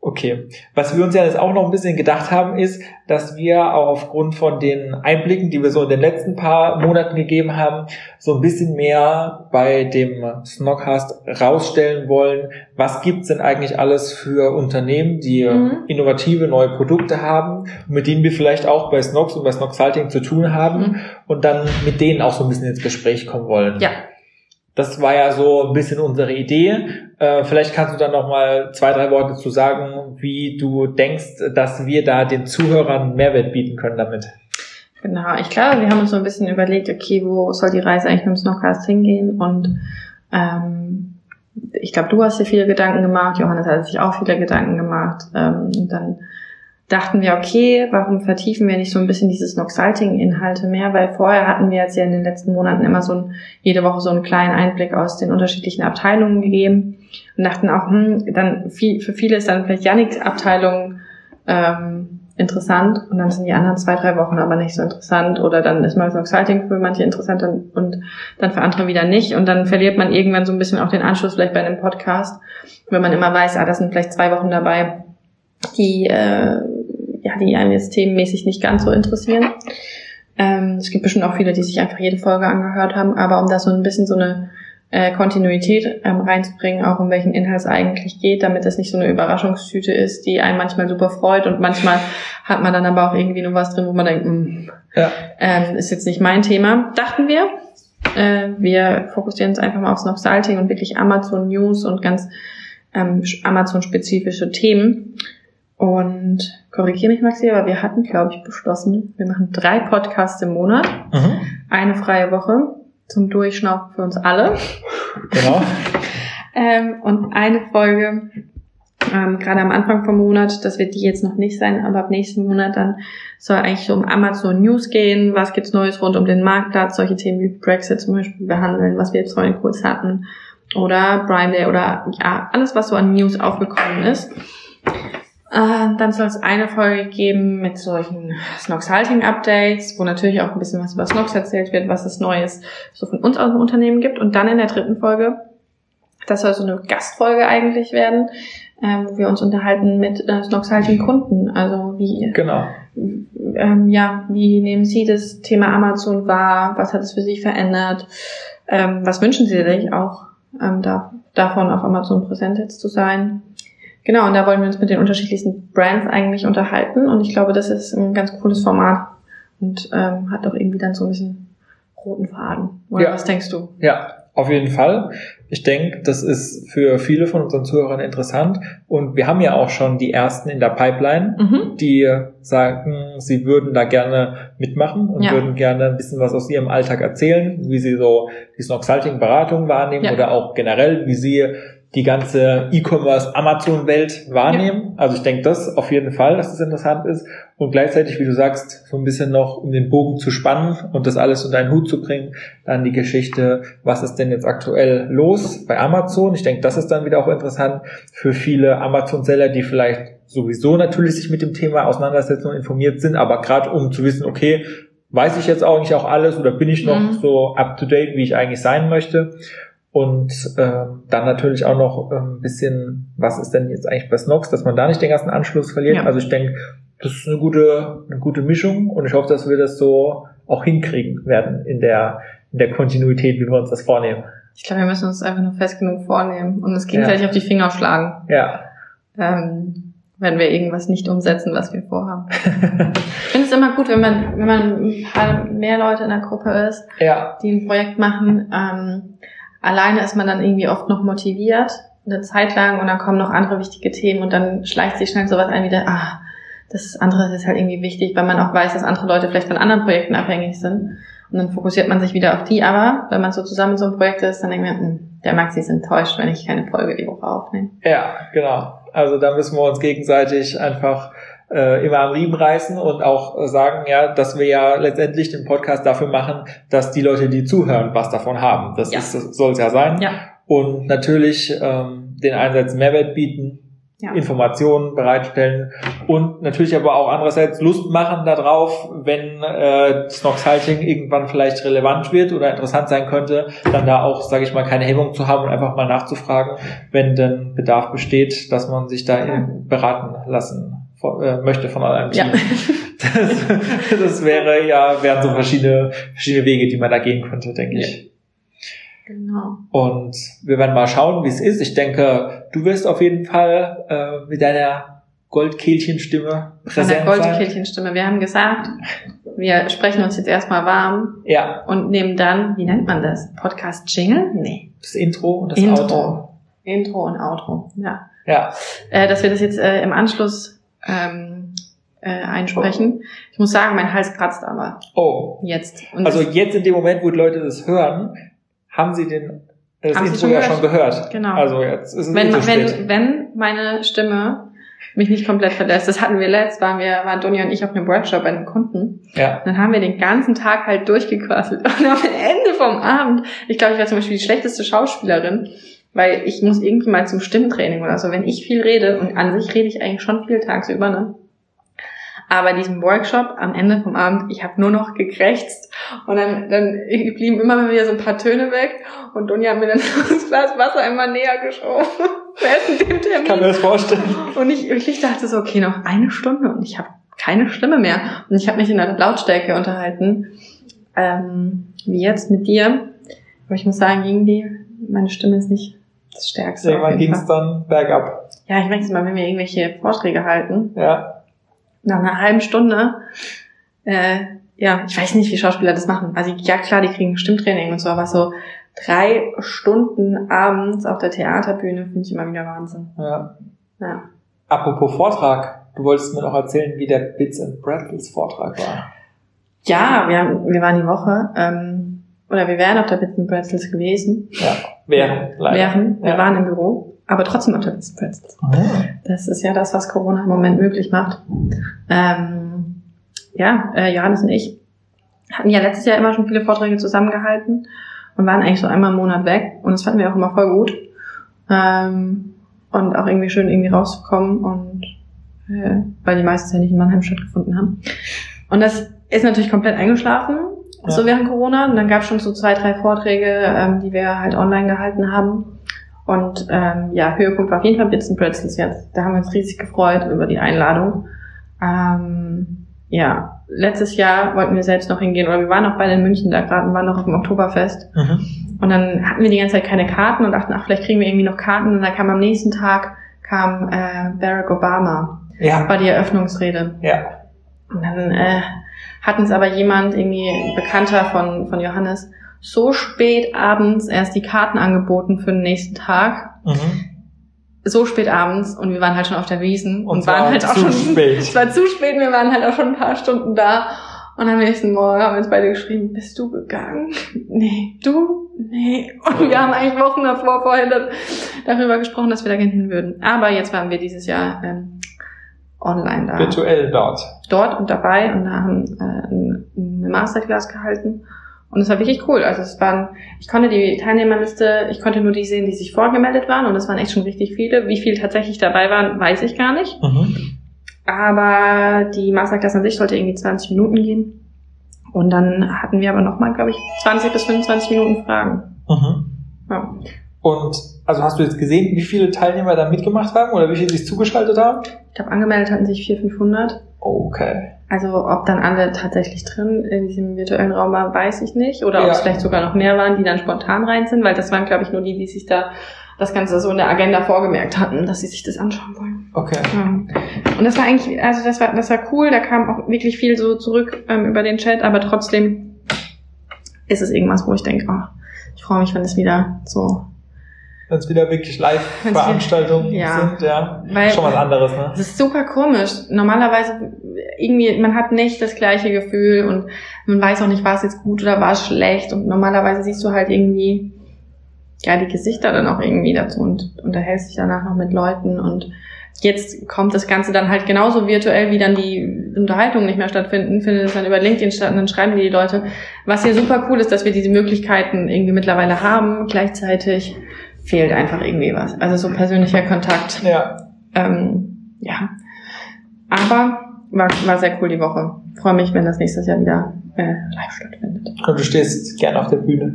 Okay. Was wir uns ja jetzt auch noch ein bisschen gedacht haben, ist, dass wir auch aufgrund von den Einblicken, die wir so in den letzten paar Monaten gegeben haben, so ein bisschen mehr bei dem Snockcast rausstellen wollen, was gibt's denn eigentlich alles für Unternehmen, die Mhm. innovative neue Produkte haben, mit denen wir vielleicht auch bei Snox und bei Snoxalting zu tun haben Mhm. und dann mit denen auch so ein bisschen ins Gespräch kommen wollen. Ja. Das war ja so ein bisschen unsere Idee. Äh, vielleicht kannst du dann noch mal zwei, drei Worte zu sagen, wie du denkst, dass wir da den Zuhörern Mehrwert bieten können damit. Genau. Ich glaube, wir haben uns so ein bisschen überlegt, okay, wo soll die Reise eigentlich mit dem Snockcast hingehen? Und ähm, ich glaube, du hast dir viele Gedanken gemacht, Johannes hat sich auch viele Gedanken gemacht. Ähm, dann dachten wir, okay, warum vertiefen wir nicht so ein bisschen diese Snoxalting-Inhalte mehr? Weil vorher hatten wir jetzt ja in den letzten Monaten immer so ein, jede Woche so einen kleinen Einblick aus den unterschiedlichen Abteilungen gegeben und dachten auch, hm, dann viel, für viele ist dann vielleicht Janiks Abteilung ähm, interessant und dann sind die anderen zwei, drei Wochen aber nicht so interessant oder dann ist mal Snoxalting für manche interessant und, und dann für andere wieder nicht und dann verliert man irgendwann so ein bisschen auch den Anschluss vielleicht bei einem Podcast, wenn man immer weiß, ah, das sind vielleicht zwei Wochen dabei, die, äh, die einen jetzt themenmäßig nicht ganz so interessieren. Ähm, es gibt bestimmt auch viele, die sich einfach jede Folge angehört haben, aber um da so ein bisschen so eine äh, Kontinuität ähm, reinzubringen, auch um welchen Inhalt es eigentlich geht, damit es nicht so eine Überraschungstüte ist, die einen manchmal super freut und manchmal hat man dann aber auch irgendwie nur was drin, wo man denkt, mh, Ja. ähm, ist jetzt nicht mein Thema. Dachten wir. Äh, wir fokussieren uns einfach mal aufs Noxalting und wirklich Amazon News und ganz ähm, Amazon-spezifische Themen. Und korrigiere mich, Maxi, aber wir hatten, glaube ich, beschlossen, wir machen drei Podcasts im Monat, Mhm. eine freie Woche zum Durchschnaufen für uns alle Genau. ähm, und eine Folge ähm, gerade am Anfang vom Monat, das wird die jetzt noch nicht sein, aber ab nächsten Monat dann soll eigentlich so um Amazon News gehen, was gibt's Neues rund um den Marktplatz, solche Themen wie Brexit zum Beispiel behandeln, was wir jetzt vorhin kurz hatten, oder Prime Day oder ja, alles, was so an News aufgekommen ist. Äh, dann soll es eine Folge geben mit solchen Snox-Halting-Updates, wo natürlich auch ein bisschen was über Snox erzählt wird, was es Neues so von uns aus dem Unternehmen gibt. Und dann in der dritten Folge, das soll so eine Gastfolge eigentlich werden, ähm, wo wir uns unterhalten mit äh, Snox-Halting-Kunden. Also wie, Genau. ähm, ja, wie nehmen Sie das Thema Amazon wahr? Was hat es für Sie verändert? Ähm, was wünschen Sie sich auch ähm, da, davon, auf Amazon präsent jetzt zu sein? Genau, und da wollen wir uns mit den unterschiedlichsten Brands eigentlich unterhalten. Und ich glaube, das ist ein ganz cooles Format und ähm, hat doch irgendwie dann so ein bisschen roten Faden. Oder Ja. was denkst du? Ja, auf jeden Fall. Ich denke, das ist für viele von unseren Zuhörern interessant. Und wir haben ja auch schon die ersten in der Pipeline, Mhm. die sagen, sie würden da gerne mitmachen und Ja. würden gerne ein bisschen was aus ihrem Alltag erzählen, wie sie so die Snoxalting-Beratung wahrnehmen Ja. oder auch generell, wie sie die ganze E-Commerce-Amazon-Welt wahrnehmen. Also ich denke das auf jeden Fall, dass das interessant ist. Und gleichzeitig, wie du sagst, so ein bisschen noch um den Bogen zu spannen und das alles unter einen Hut zu bringen, dann die Geschichte, was ist denn jetzt aktuell los bei Amazon? Ich denke, das ist dann wieder auch interessant für viele Amazon-Seller, die vielleicht sowieso natürlich sich mit dem Thema auseinandersetzen und informiert sind, aber gerade um zu wissen, okay, weiß ich jetzt auch nicht auch alles oder bin ich noch Mhm. so up to date, wie ich eigentlich sein möchte. Und ähm, dann natürlich auch noch ähm, ein bisschen, was ist denn jetzt eigentlich bei Snox, dass man da nicht den ganzen Anschluss verliert. Ja. Also ich denke, das ist eine gute, eine gute Mischung und ich hoffe, dass wir das so auch hinkriegen werden in der, in der Kontinuität, wie wir uns das vornehmen. Ich glaube, wir müssen uns einfach nur fest genug vornehmen und uns gegenseitig auf die Finger schlagen, Ja. ähm, wenn wir irgendwas nicht umsetzen, was wir vorhaben. Ich finde es immer gut, wenn man, wenn man ein paar mehr Leute in der Gruppe ist, ja. die ein Projekt machen. Ähm, alleine ist man dann irgendwie oft noch motiviert, eine Zeit lang, und dann kommen noch andere wichtige Themen und dann schleicht sich schnell sowas ein wie, der, ah, das andere ist halt irgendwie wichtig, weil man auch weiß, dass andere Leute vielleicht von anderen Projekten abhängig sind. Und dann fokussiert man sich wieder auf die. Aber wenn man so zusammen in so einem Projekt ist, dann denkt man, hm, der Maxi ist enttäuscht, wenn ich keine Folge die Woche aufnehme. Ja, genau. Also da müssen wir uns gegenseitig einfach äh, immer am Riemen reißen und auch sagen, ja, dass wir ja letztendlich den Podcast dafür machen, dass die Leute, die zuhören, was davon haben. Das Ja. ist, das soll es ja sein. Ja. Und natürlich ähm, den Einsatz Mehrwert bieten, Ja. Informationen bereitstellen und natürlich aber auch andererseits Lust machen darauf, wenn äh, Snox Halting irgendwann vielleicht relevant wird oder interessant sein könnte, dann da auch, sage ich mal, keine Hemmung zu haben und einfach mal nachzufragen, wenn denn Bedarf besteht, dass man sich da eben beraten lassen möchte von einem Team. Ja. Das, das wäre ja, wären so verschiedene, verschiedene Wege, die man da gehen könnte, denke ich. Genau. Und wir werden mal schauen, wie es ist. Ich denke, du wirst auf jeden Fall äh, mit deiner Goldkehlchenstimme präsent sein. Goldkehlchenstimme. Wir haben gesagt, wir sprechen uns jetzt erstmal warm Ja, und nehmen dann, wie nennt man das? Podcast Jingle? Nee. das Intro und das Intro. Outro. Intro und Outro, ja. Ja, Äh, dass wir das jetzt äh, im Anschluss ähm, äh, einsprechen. Ich muss sagen, mein Hals kratzt aber oh. jetzt. Und Also jetzt in dem Moment, wo die Leute das hören, haben sie den das Haben Intro schon ja gehört. schon gehört. Genau. Also jetzt ist es wenn, zu spät. wenn, wenn meine Stimme mich nicht komplett verlässt, das hatten wir letzt, waren wir, waren Donja und ich auf einem Workshop bei einem Kunden. Ja, Dann haben wir den ganzen Tag halt durchgequasselt. Und am Ende vom Abend, ich glaube, ich war zum Beispiel die schlechteste Schauspielerin, weil ich muss irgendwie mal zum Stimmtraining oder so. Wenn ich viel rede, und an sich rede ich eigentlich schon viel tagsüber, ne? Aber diesem Workshop am Ende vom Abend, ich habe nur noch gekrächzt und dann, dann blieben immer wieder so ein paar Töne weg und Dunja hat mir dann das Glas Wasser immer näher geschoben. Während dem Termin. kann mir das vorstellen. Und ich wirklich dachte so, okay, noch eine Stunde und ich habe keine Stimme mehr. Und ich habe mich in der Lautstärke unterhalten, ähm, wie jetzt mit dir. Aber ich muss sagen, irgendwie, meine Stimme ist nicht das Stärkste. Irgendwann ging es dann bergab. Ja, ich merke mal, wenn wir irgendwelche Vorträge halten, Ja, nach einer halben Stunde, äh, ja, ich weiß nicht, wie Schauspieler das machen. Also ja klar, die kriegen Stimmtraining und so, aber so drei Stunden abends auf der Theaterbühne finde ich immer wieder Wahnsinn. ja. Ja. Apropos Vortrag, du wolltest mir noch erzählen, wie der Bits and Brattles Vortrag war. Ja, wir, haben, wir waren die Woche, ähm, oder wir wären auf der Bits Pretzels gewesen. Ja, während, leider. Wären, wir ja. waren im Büro, aber trotzdem auf der Bits Pretzels. Ah. Das ist ja das, was Corona im Moment möglich macht. Ähm, ja, äh, Johannes und ich hatten ja letztes Jahr immer schon viele Vorträge zusammengehalten und waren eigentlich so einmal im Monat weg und das fanden wir auch immer voll gut. Ähm, und auch irgendwie schön irgendwie rauszukommen und äh, weil die meistens ja nicht in Mannheim stattgefunden haben. Und das ist natürlich komplett eingeschlafen, Ja. so während Corona. Und dann gab es schon so zwei, drei Vorträge, ähm, die wir halt online gehalten haben. Und ähm, ja, Höhepunkt war auf jeden Fall Bits and Pretzels jetzt. Da haben wir uns riesig gefreut über die Einladung. Ähm, ja, letztes Jahr wollten wir selbst noch hingehen, oder wir waren auch beide in München da gerade und waren noch auf dem Oktoberfest. Mhm. Und dann hatten wir die ganze Zeit keine Karten und dachten, ach, vielleicht kriegen wir irgendwie noch Karten. Und dann kam am nächsten Tag kam äh, Barack Obama, Ja, war die Eröffnungsrede. ja. Und dann äh, hat uns aber jemand, irgendwie ein Bekannter von, von Johannes, so spät abends erst die Karten angeboten für den nächsten Tag. Mhm. So spät abends und wir waren halt schon auf der Wiesen und, Und waren halt auch schon spät. Es war zu spät, wir waren halt auch schon ein paar Stunden da. Und am nächsten Morgen haben wir uns beide geschrieben, bist du gegangen? Nee. Du? Nee. Und wir haben eigentlich Wochen davor vorher dann darüber gesprochen, dass wir da gerne hin würden. Aber jetzt waren wir dieses Jahr ähm, online da. Virtuell dort. Dort und dabei und da haben äh, eine Masterclass gehalten. Und es war wirklich cool. Also es waren, ich konnte die Teilnehmerliste, ich konnte nur die sehen, die sich vorgemeldet waren und es waren echt schon richtig viele. Wie viele tatsächlich dabei waren, weiß ich gar nicht. Mhm. Aber die Masterclass an sich sollte irgendwie 20 Minuten gehen. Und dann hatten wir aber nochmal, glaube ich, 20 bis 25 Minuten Fragen. Mhm. Ja. Und also hast du jetzt gesehen, wie viele Teilnehmer da mitgemacht haben oder wie viele sich zugeschaltet haben? Ich glaube, angemeldet hatten sich 400, 500. Okay. Also ob dann alle tatsächlich drin in diesem virtuellen Raum waren, weiß ich nicht. Oder ob Ja. es vielleicht sogar noch mehr waren, die dann spontan rein sind, weil das waren, glaube ich, nur die, die sich da das Ganze so in der Agenda vorgemerkt hatten, dass sie sich das anschauen wollen. Okay. Ja. Und das war eigentlich, also das war, das war cool, da kam auch wirklich viel so zurück ähm, über den Chat, aber trotzdem ist es irgendwas, wo ich denke, ach, ich freue mich, wenn es wieder so Wenn es wieder wirklich Live-Veranstaltungen Ja. sind, ja. Weil- Schon was anderes, ne? Das ist super komisch. Normalerweise irgendwie, man hat nicht das gleiche Gefühl und man weiß auch nicht, war es jetzt gut oder war es schlecht. Und normalerweise siehst du halt irgendwie, ja, die Gesichter dann auch irgendwie dazu und unterhältst dich danach noch mit Leuten und jetzt kommt das Ganze dann halt genauso virtuell, wie dann die Unterhaltungen nicht mehr stattfinden, findet es dann über LinkedIn statt und dann schreiben die, die Leute. Was hier super cool ist, dass wir diese Möglichkeiten irgendwie mittlerweile haben. Gleichzeitig fehlt einfach irgendwie was. Also so persönlicher Kontakt. Ja. Ähm, ja. Aber war, war sehr cool die Woche. Freue mich, wenn das nächstes Jahr wieder äh, live stattfindet. Und du stehst gerne auf der Bühne.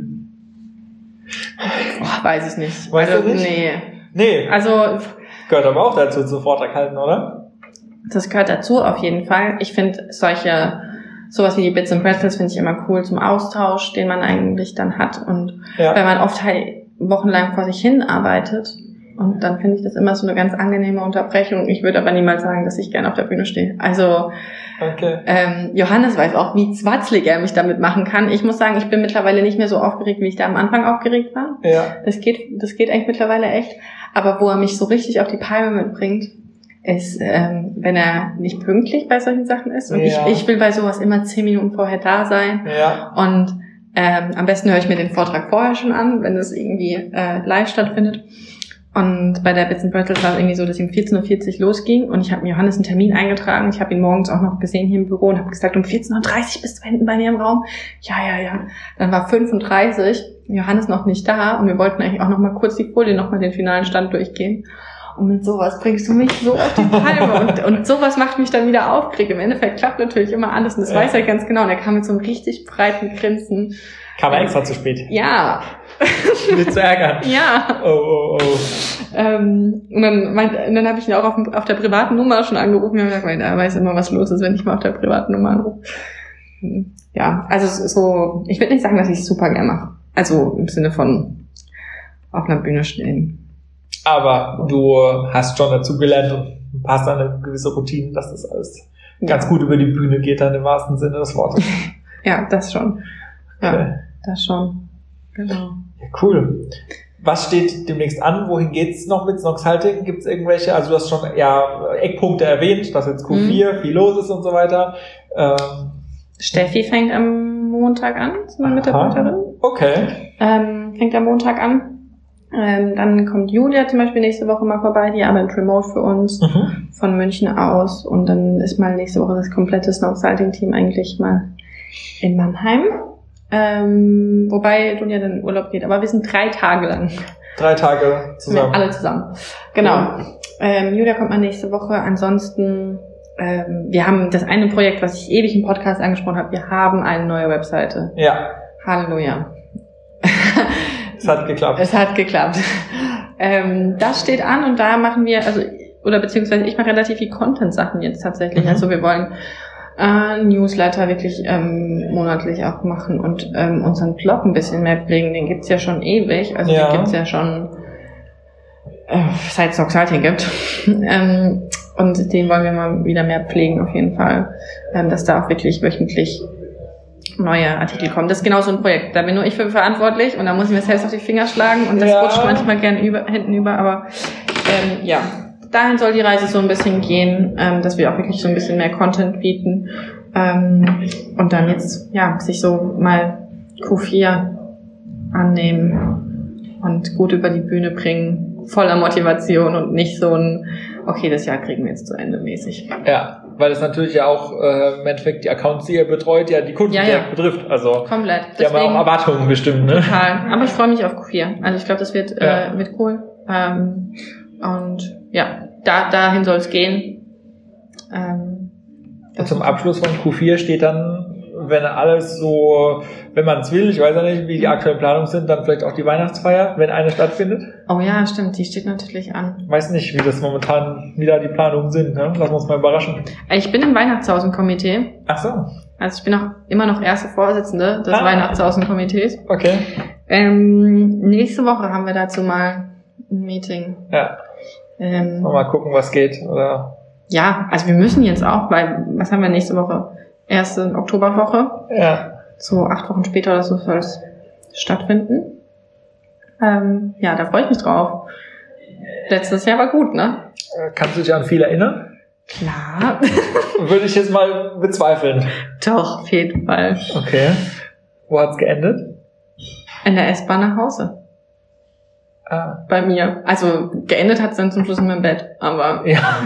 Boah, weiß ich nicht. Weißt du also, nicht? Nee. Nee, Also, gehört aber auch dazu zum Vortrag halten, oder? das gehört dazu auf jeden Fall. Ich finde solche, sowas wie die Bits and Pretzels finde ich immer cool zum Austausch, den man eigentlich dann hat. Und weil Ja. man oft halt wochenlang vor sich hin arbeitet. Und dann finde ich das immer so eine ganz angenehme Unterbrechung. Ich würde aber niemals sagen, dass ich gerne auf der Bühne stehe. Also, Okay. Ähm, Johannes weiß auch, wie zwatzlig er mich damit machen kann. Ich muss sagen, ich bin mittlerweile nicht mehr so aufgeregt, wie ich da am Anfang aufgeregt war. Ja. Das geht, das geht eigentlich mittlerweile echt. Aber wo er mich so richtig auf die Palme mitbringt, ist, ähm, wenn er nicht pünktlich bei solchen Sachen ist. Und Ja. ich, ich will bei sowas immer zehn Minuten vorher da sein. Ja. Und ähm, am besten höre ich mir den Vortrag vorher schon an, wenn es irgendwie äh, live stattfindet. Und bei der Bits and Pretzels war es irgendwie so, dass ich um 14.40 Uhr losging und ich habe mir Johannes einen Termin eingetragen. Ich habe ihn morgens auch noch gesehen hier im Büro und habe gesagt, um 14.30 Uhr bist du hinten bei mir im Raum. Ja, ja, ja. Dann war 35, Johannes noch nicht da und wir wollten eigentlich auch noch mal kurz die Folie, noch mal den finalen Stand durchgehen. Und mit sowas bringst du mich so auf die Palme. Und, und sowas macht mich dann wieder aufgeregt. Im Endeffekt klappt natürlich immer alles. Und das Ja. weiß er ganz genau. Und er kam mit so einem richtig breiten Grinsen. Kam er extra zu spät. Ja, Nicht zu ärgern. ja. Oh, oh, oh. Ähm, und dann, meint, und dann habe ich ihn auch auf, auf der privaten Nummer schon angerufen. Und gesagt, er weiß immer, was los ist, wenn ich mal auf der privaten Nummer anrufe. Ja, also so, ich würde nicht sagen, dass ich es super gerne mache. Also im Sinne von auf einer Bühne stehen. Aber du hast schon dazugelernt und hast eine gewisse Routine, dass das alles ganz gut über die Bühne geht, dann im wahrsten Sinne des Wortes. Ja, das schon. Ja, Okay. das schon. Genau. Ja, cool. Was steht demnächst an? Wohin geht's noch mit Snox Halting? Gibt es irgendwelche, also du hast schon ja Eckpunkte erwähnt, dass jetzt Q4 viel los ist und so weiter. Ähm, Steffi fängt am Montag an, ist meine Mitarbeiterin. okay. Ähm, fängt am Montag an. Ähm, dann kommt Julia zum Beispiel nächste Woche mal vorbei, die arbeitet remote für uns Mhm. von München aus. Und dann ist mal nächste Woche das komplette Snowsalting-Team eigentlich mal in Mannheim. Ähm, wobei Julia dann in Urlaub geht. Aber wir sind drei Tage lang Drei Tage zusammen. alle zusammen. Genau. Ähm, Julia kommt mal nächste Woche. Ansonsten, ähm, wir haben das eine Projekt, was ich ewig im Podcast angesprochen habe. Wir haben eine neue Webseite. Ja, Halleluja. Es hat geklappt. Es hat geklappt. Ähm, das steht an und da machen wir, also, oder beziehungsweise ich mache relativ viel Content-Sachen jetzt tatsächlich. Mhm. Also wir wollen äh, Newsletter wirklich ähm, monatlich auch machen und ähm, unseren Blog ein bisschen mehr pflegen. Den gibt's ja schon ewig. Also Ja. den gibt's ja schon äh, seit es Exciting gibt. ähm, und den wollen wir mal wieder mehr pflegen auf jeden Fall. Ähm, dass da auch wirklich wöchentlich neue Artikel kommen. Das ist genau so ein Projekt. Da bin nur ich für verantwortlich und da muss ich mir selbst auf die Finger schlagen und das Ja. rutscht manchmal gern über, hinten über, aber ähm, ja, dahin soll die Reise so ein bisschen gehen, ähm, dass wir auch wirklich so ein bisschen mehr Content bieten ähm, und dann jetzt ja sich so mal Q4 annehmen und gut über die Bühne bringen, voller Motivation und nicht so ein okay, das Jahr kriegen wir jetzt zu Ende mäßig. Ja, weil es natürlich ja auch äh, im Endeffekt die Accounts, die ihr betreut, ja die Kunden Ja, ja. direkt betrifft. Also Komplett. die haben ja auch Erwartungen bestimmt, ne? Total. Aber ich freue mich auf Q4. Also ich glaube, das wird, Ja. äh, wird cool. Ähm, und ja, da, dahin soll es gehen. Ähm, Und zum Abschluss von Q4 steht dann wenn alles so, wenn man es will, ich weiß ja nicht, wie die aktuellen Planungen sind, dann vielleicht auch die Weihnachtsfeier, wenn eine stattfindet. Oh ja, stimmt, die steht natürlich an. Weiß nicht, wie das momentan wieder die Planungen sind. Ne? Lassen wir uns mal überraschen. Ich bin im Weihnachtshausen-Komitee. Ach so, Also ich bin auch immer noch erste Vorsitzende des Ah. Weihnachtshausen-Komitees. okay. Ähm, nächste Woche haben wir dazu mal ein Meeting. Ja, Ähm, mal gucken, was geht. Oder ja, also wir müssen jetzt auch, weil, was haben wir nächste Woche? Erste Oktoberwoche. ja, So acht Wochen später oder so soll es stattfinden. Ähm, ja, da freue ich mich drauf. Letztes Jahr war gut, ne? Äh, kannst du dich an viel erinnern? Klar. Würde ich jetzt mal bezweifeln. Doch, auf jeden Fall. Okay. Wo hat's geendet? In der S-Bahn nach Hause. Ah, Bei mir. Also geendet hat es dann zum Schluss in meinem Bett. Aber, ja.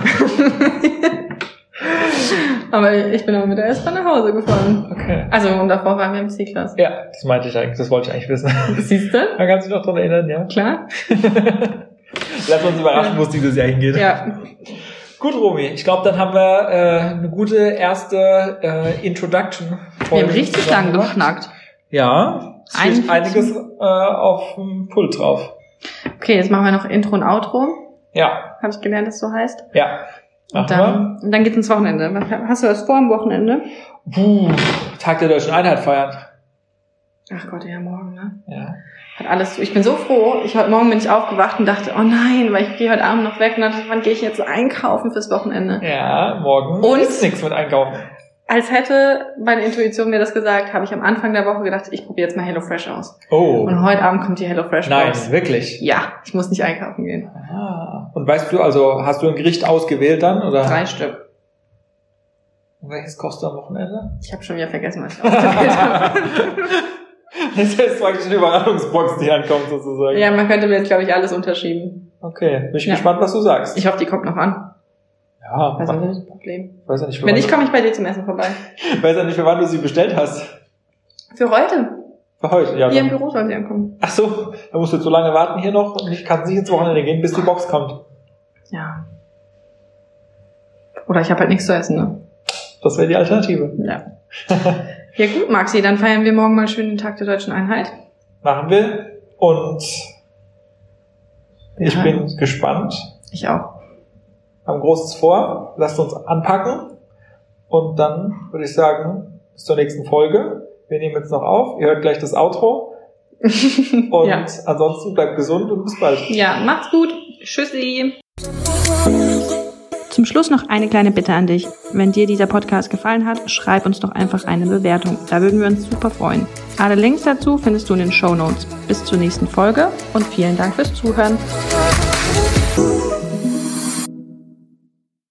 aber ich bin aber mit der S-Bahn nach Hause gefahren. Okay. Also und davor waren wir im C-Klass. Ja, das meinte ich eigentlich, das wollte ich eigentlich wissen. Siehst du? Da kannst du dich noch dran erinnern, ja? Klar? Lass uns überraschen, wo es dieses Jahr hingeht. Ja. Gut, Romy, ich glaube, dann haben wir äh, eine gute erste äh, Introduction. Wir haben richtig lang geschnackt. Ja, es steht 41. einiges äh, auf dem Pult drauf. Okay, jetzt machen wir noch Intro und Outro. Ja, Habe ich gelernt, dass es so heißt. ja. Und dann, und dann geht's ins Wochenende. Was, hast du das vor am Wochenende? Puh, Tag der Deutschen Einheit feiern. Ach Gott, ja, morgen, ne? Ja. Hat alles. Ich bin so froh. Ich heute Morgen bin ich aufgewacht und dachte, oh nein, weil ich gehe heute Abend noch weg und dachte, wann gehe ich jetzt einkaufen fürs Wochenende? Ja, morgen Und? ist nichts mit einkaufen. Als hätte meine Intuition mir das gesagt, habe ich am Anfang der Woche gedacht, ich probiere jetzt mal HelloFresh aus. Oh. Und heute Abend kommt die HelloFresh Nein, Box. wirklich. Ja, ich muss nicht einkaufen gehen. Ah. Und weißt du, also hast du ein Gericht ausgewählt dann? Oder Drei Stück. Und welches kostet du am Wochenende? Ich habe schon wieder vergessen, was ich ausgewählt habe. Das ist praktisch eine Überraschungsbox, die ankommt sozusagen. ja, man könnte mir jetzt, glaube ich, alles unterschieben. Okay, bin ich Ja. gespannt, was du sagst. Ich hoffe, die kommt noch an. Ja, Also, man, das ist ein Problem. weiß ja nicht, Wenn nicht, komme ich bei dir zum Essen vorbei. weiß ja nicht, für wann du sie bestellt hast. Für heute. Für heute, ja. Hier im Dann. Büro soll sie ankommen. Ach so, da musst du jetzt so lange warten hier noch und ich kann nicht ins Wochenende gehen, bis die Box kommt. Ja. Oder ich habe halt nichts zu essen, ne? Das wäre die Alternative. Ja. ja gut, Maxi, dann feiern wir morgen mal schön den Tag der deutschen Einheit. Machen wir. Und ich Ja. bin gespannt. Ich auch. Haben Großes vor. Lasst uns anpacken. Und dann würde ich sagen, bis zur nächsten Folge. Wir nehmen jetzt noch auf. Ihr hört gleich das Outro. Und ja. ansonsten bleibt gesund und bis bald. ja, macht's gut. Tschüssi. Zum Schluss noch eine kleine Bitte an dich. Wenn dir dieser Podcast gefallen hat, schreib uns doch einfach eine Bewertung. Da würden wir uns super freuen. Alle Links dazu findest du in den Show Notes. Bis zur nächsten Folge und vielen Dank fürs Zuhören.